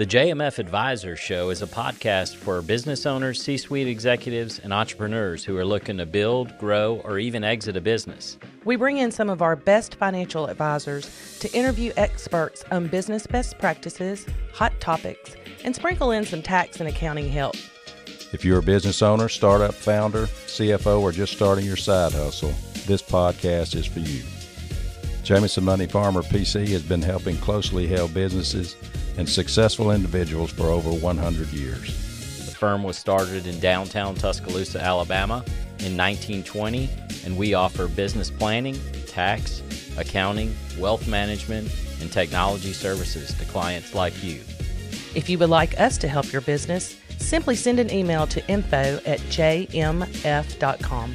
The JMF Advisor Show is a podcast for business owners, C suite executives, and entrepreneurs who are looking to build, grow, or even exit a business. We bring in some of our best financial advisors to interview experts on business best practices, hot topics, and sprinkle in some tax and accounting help. If you're a business owner, startup founder, CFO, or just starting your side hustle, this podcast is for you. Jamison Money Farmer PC has been helping closely held businesses and successful individuals for over 100 years. The firm was started in downtown Tuscaloosa, Alabama in 1920, and we offer business planning, tax, accounting, wealth management, and technology services to clients like you. If you would like us to help your business, simply send an email to info at jmf.com.